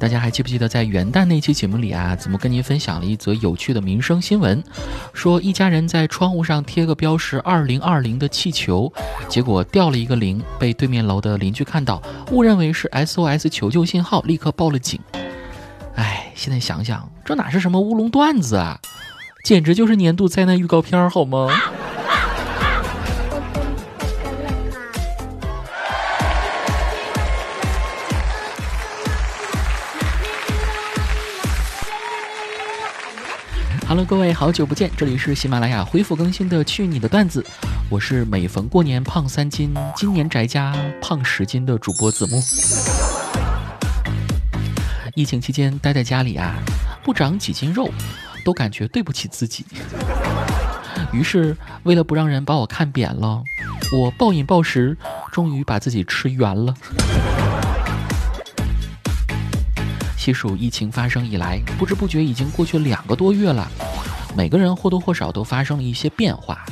大家还记不记得在元旦那期节目里啊，子木跟您分享了一则有趣的民生新闻，说一家人在窗户上贴个标识“二零二零”的气球，结果掉了一个零，被对面楼的邻居看到，误认为是 SOS 求救信号，立刻报了警。哎，现在想想，这哪是什么乌龙段子啊，简直就是年度灾难预告片，好吗？？Hello，各位，好久不见，这里是喜马拉雅恢复更新的《去你的段子》，我是每逢过年胖三斤，今年宅家胖十斤的主播子木。疫情期间待在家里啊，不长几斤肉，都感觉对不起自己。于是，为了不让人把我看扁了，我暴饮暴食，终于把自己吃圆了。细数疫情发生以来，不知不觉已经过去两个多月了。每个人或多或少都发生了一些变化。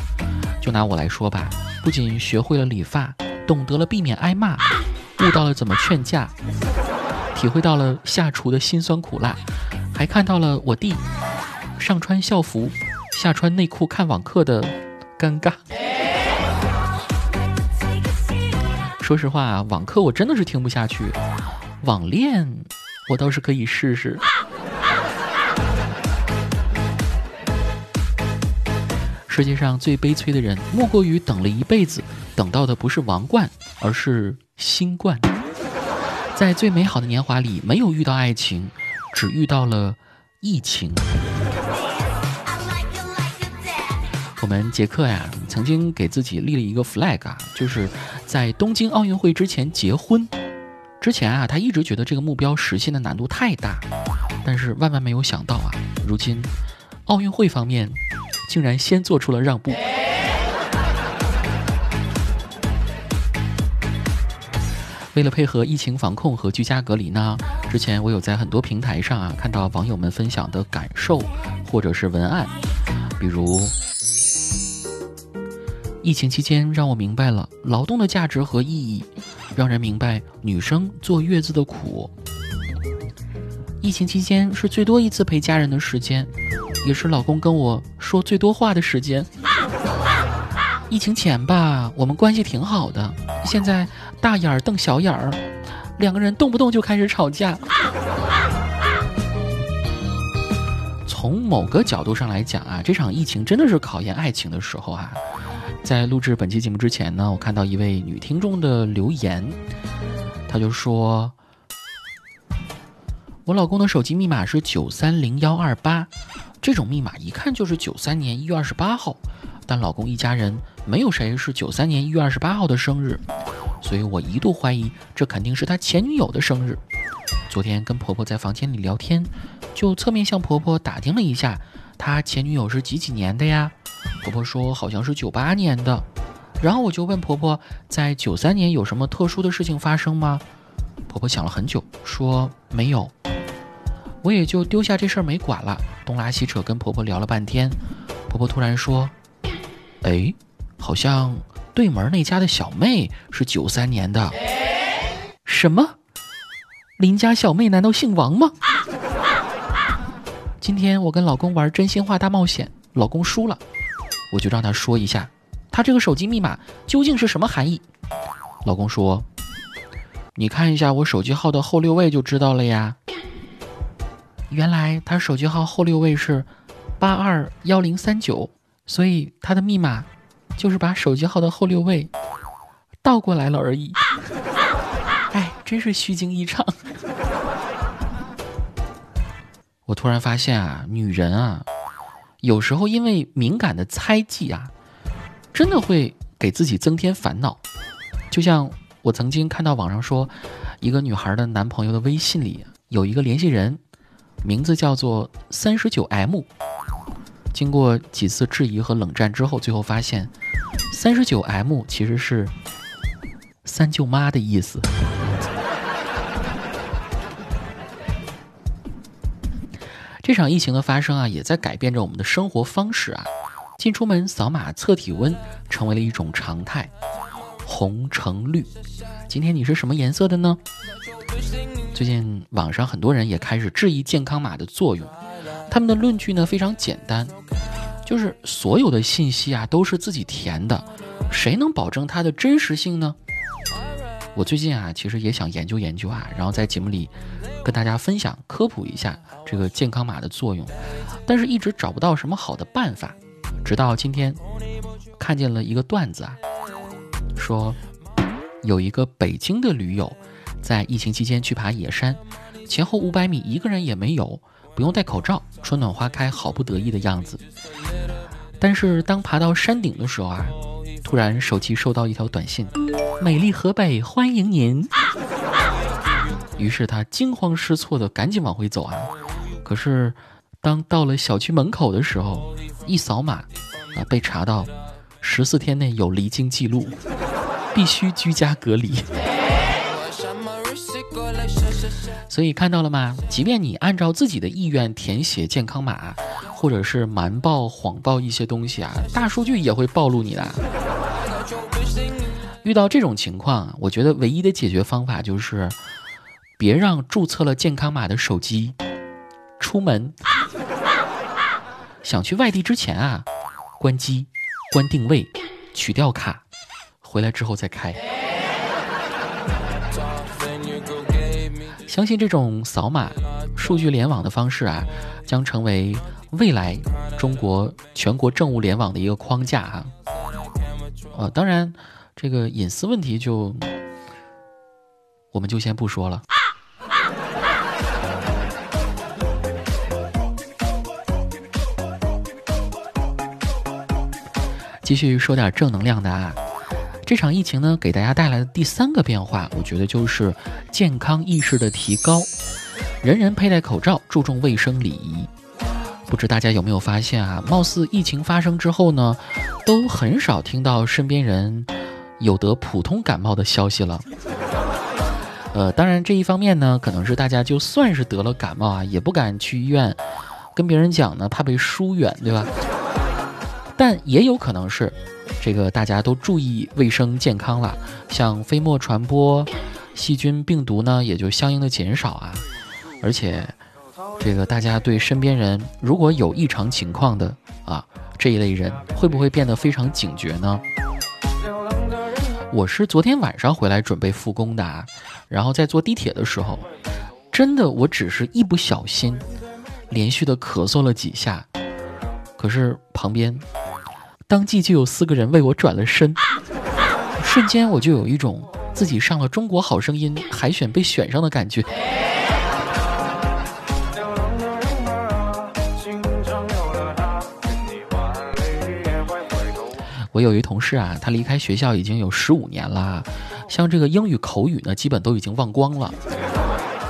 就拿我来说吧，不仅学会了理发，懂得了避免挨骂，悟到了怎么劝架，体会到了下厨的辛酸苦辣，还看到了我弟上穿校服，下穿内裤看网课的尴尬。说实话，网课我真的是听不下去，网恋。我倒是可以试试。世界上最悲催的人，莫过于等了一辈子，等到的不是王冠，而是新冠。在最美好的年华里，没有遇到爱情，只遇到了疫情。我们杰克呀，曾经给自己立了一个 flag 啊，就是在东京奥运会之前结婚。之前啊，他一直觉得这个目标实现的难度太大，但是万万没有想到啊，如今奥运会方面竟然先做出了让步。为了配合疫情防控和居家隔离呢，之前我有在很多平台上啊看到网友们分享的感受或者是文案，比如疫情期间让我明白了劳动的价值和意义。让人明白女生坐月子的苦。疫情期间是最多一次陪家人的时间，也是老公跟我说最多话的时间。疫情前吧，我们关系挺好的，现在大眼儿瞪小眼儿，两个人动不动就开始吵架。从某个角度上来讲啊，这场疫情真的是考验爱情的时候啊。在录制本期节目之前呢，我看到一位女听众的留言，她就说：“我老公的手机密码是九三零幺二八，这种密码一看就是九三年一月二十八号，但老公一家人没有谁是九三年一月二十八号的生日，所以我一度怀疑这肯定是他前女友的生日。昨天跟婆婆在房间里聊天，就侧面向婆婆打听了一下，他前女友是几几年的呀？”婆婆说好像是九八年的，然后我就问婆婆，在九三年有什么特殊的事情发生吗？婆婆想了很久，说没有。我也就丢下这事儿没管了，东拉西扯跟婆婆聊了半天。婆婆突然说：“哎，好像对门那家的小妹是九三年的。”什么？邻家小妹难道姓王吗？今天我跟老公玩真心话大冒险，老公输了。我就让他说一下，他这个手机密码究竟是什么含义？老公说：“你看一下我手机号的后六位就知道了呀。”原来他手机号后六位是八二幺零三九，所以他的密码就是把手机号的后六位倒过来了而已。哎，真是虚惊一场。我突然发现啊，女人啊。有时候因为敏感的猜忌啊，真的会给自己增添烦恼。就像我曾经看到网上说，一个女孩的男朋友的微信里有一个联系人，名字叫做三十九 M。经过几次质疑和冷战之后，最后发现，三十九 M 其实是三舅妈的意思。这场疫情的发生啊，也在改变着我们的生活方式啊。进出门扫码测体温成为了一种常态。红橙绿，今天你是什么颜色的呢？最近网上很多人也开始质疑健康码的作用，他们的论据呢非常简单，就是所有的信息啊都是自己填的，谁能保证它的真实性呢？我最近啊其实也想研究研究啊，然后在节目里跟大家分享科普一下这个健康码的作用，但是一直找不到什么好的办法，直到今天看见了一个段子啊，说。有一个北京的驴友，在疫情期间去爬野山，前后五百米一个人也没有，不用戴口罩，春暖花开，好不得意的样子。但是当爬到山顶的时候啊，突然手机收到一条短信：“美丽河北欢迎您。”于是他惊慌失措的赶紧往回走啊。可是当到了小区门口的时候，一扫码，啊，被查到十四天内有离京记录。必须居家隔离，所以看到了吗？即便你按照自己的意愿填写健康码，或者是瞒报、谎报一些东西啊，大数据也会暴露你的。遇到这种情况，我觉得唯一的解决方法就是，别让注册了健康码的手机出门。想去外地之前啊，关机、关定位、取掉卡。回来之后再开。相信这种扫码、数据联网的方式啊，将成为未来中国全国政务联网的一个框架哈。呃，当然，这个隐私问题就我们就先不说了。继续说点正能量的啊。这场疫情呢，给大家带来的第三个变化，我觉得就是健康意识的提高，人人佩戴口罩，注重卫生礼仪。不知大家有没有发现啊？貌似疫情发生之后呢，都很少听到身边人有得普通感冒的消息了。呃，当然这一方面呢，可能是大家就算是得了感冒啊，也不敢去医院跟别人讲呢，怕被疏远，对吧？但也有可能是。这个大家都注意卫生健康了，像飞沫传播、细菌、病毒呢，也就相应的减少啊。而且，这个大家对身边人如果有异常情况的啊这一类人，会不会变得非常警觉呢？我是昨天晚上回来准备复工的，啊，然后在坐地铁的时候，真的我只是一不小心，连续的咳嗽了几下，可是旁边。当即就有四个人为我转了身，瞬间我就有一种自己上了《中国好声音》海选被选上的感觉。我有一同事啊，他离开学校已经有十五年了，像这个英语口语呢，基本都已经忘光了。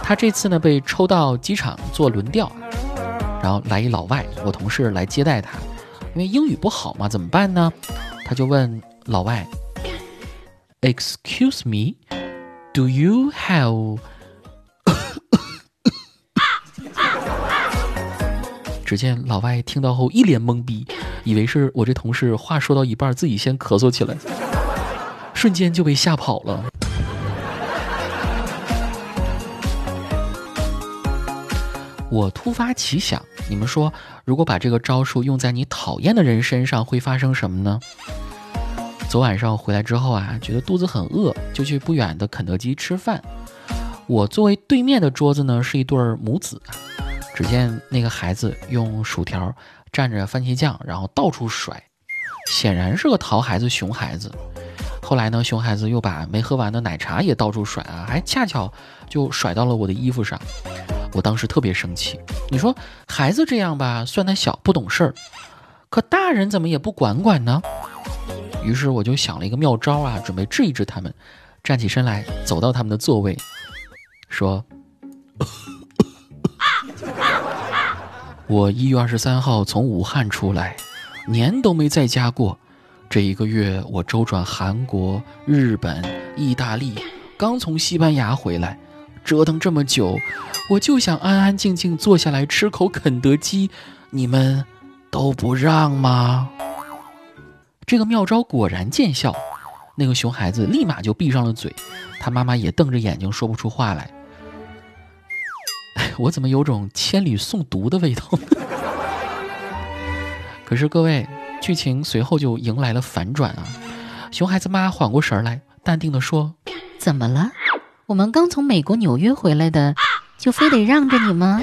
他这次呢被抽到机场做轮调，然后来一老外，我同事来接待他。因为英语不好嘛，怎么办呢？他就问老外：“Excuse me, do you have？” 只见老外听到后一脸懵逼，以为是我这同事话说到一半自己先咳嗽起来，瞬间就被吓跑了。我突发奇想，你们说，如果把这个招数用在你讨厌的人身上，会发生什么呢？昨晚上回来之后啊，觉得肚子很饿，就去不远的肯德基吃饭。我作为对面的桌子呢，是一对母子。只见那个孩子用薯条蘸着番茄酱，然后到处甩，显然是个淘孩子、熊孩子。后来呢，熊孩子又把没喝完的奶茶也到处甩啊，还恰巧就甩到了我的衣服上。我当时特别生气，你说孩子这样吧，算他小不懂事儿，可大人怎么也不管管呢？于是我就想了一个妙招啊，准备治一治他们。站起身来，走到他们的座位，说：“我一月二十三号从武汉出来，年都没在家过。这一个月我周转韩国、日本、意大利，刚从西班牙回来。”折腾这么久，我就想安安静静坐下来吃口肯德基，你们都不让吗？这个妙招果然见效，那个熊孩子立马就闭上了嘴，他妈妈也瞪着眼睛说不出话来。我怎么有种千里送毒的味道？可是各位，剧情随后就迎来了反转啊！熊孩子妈缓过神来，淡定地说：“怎么了？我们刚从美国纽约回来的，就非得让着你吗？”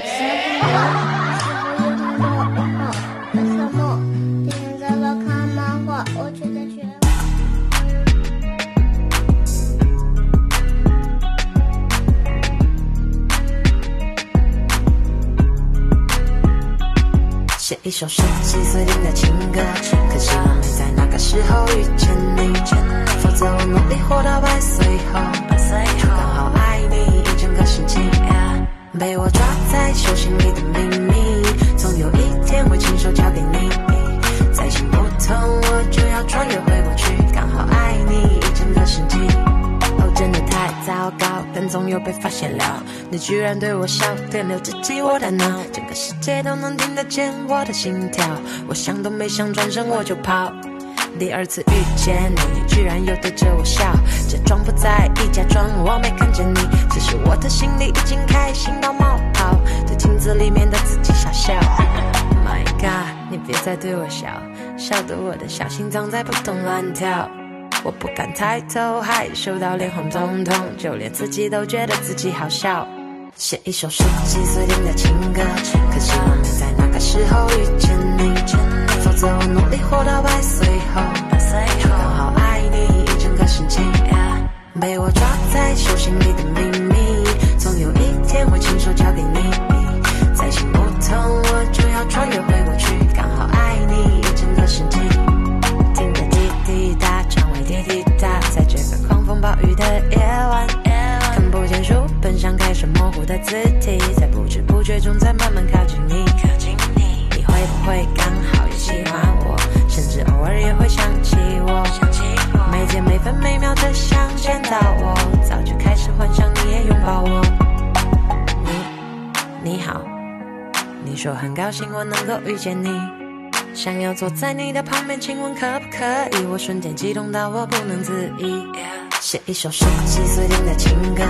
首十几岁听的情歌，可惜我没在那个时候遇见你，否则我努力活到百岁后，就刚好爱你一整个世纪。被我抓在手心里的秘密，总有一天会亲手交给你。总有被发现了。你居然对我笑，电流直击我的脑，整个世界都能听得见我的心跳。我想都没想，转身我就跑。第二次遇见你，居然又对着我笑，假装不在意，假装我没看见你。其实我的心里已经开心到冒泡，对镜子里面的自己傻笑。My God，你别再对我笑，笑得我的小心脏在扑通乱跳。我不敢抬头，害羞到脸红彤彤，就连自己都觉得自己好笑。写一首十几岁听的情歌，可惜我没在那个时候遇见你，否则我努力活到百岁后，就刚好爱你一整个世纪。被我抓在手心里的秘说很高兴我能够遇见你。想要坐在你的旁边，请问可不可以？我瞬间激动到我不能自已。写一首十几岁听的情歌，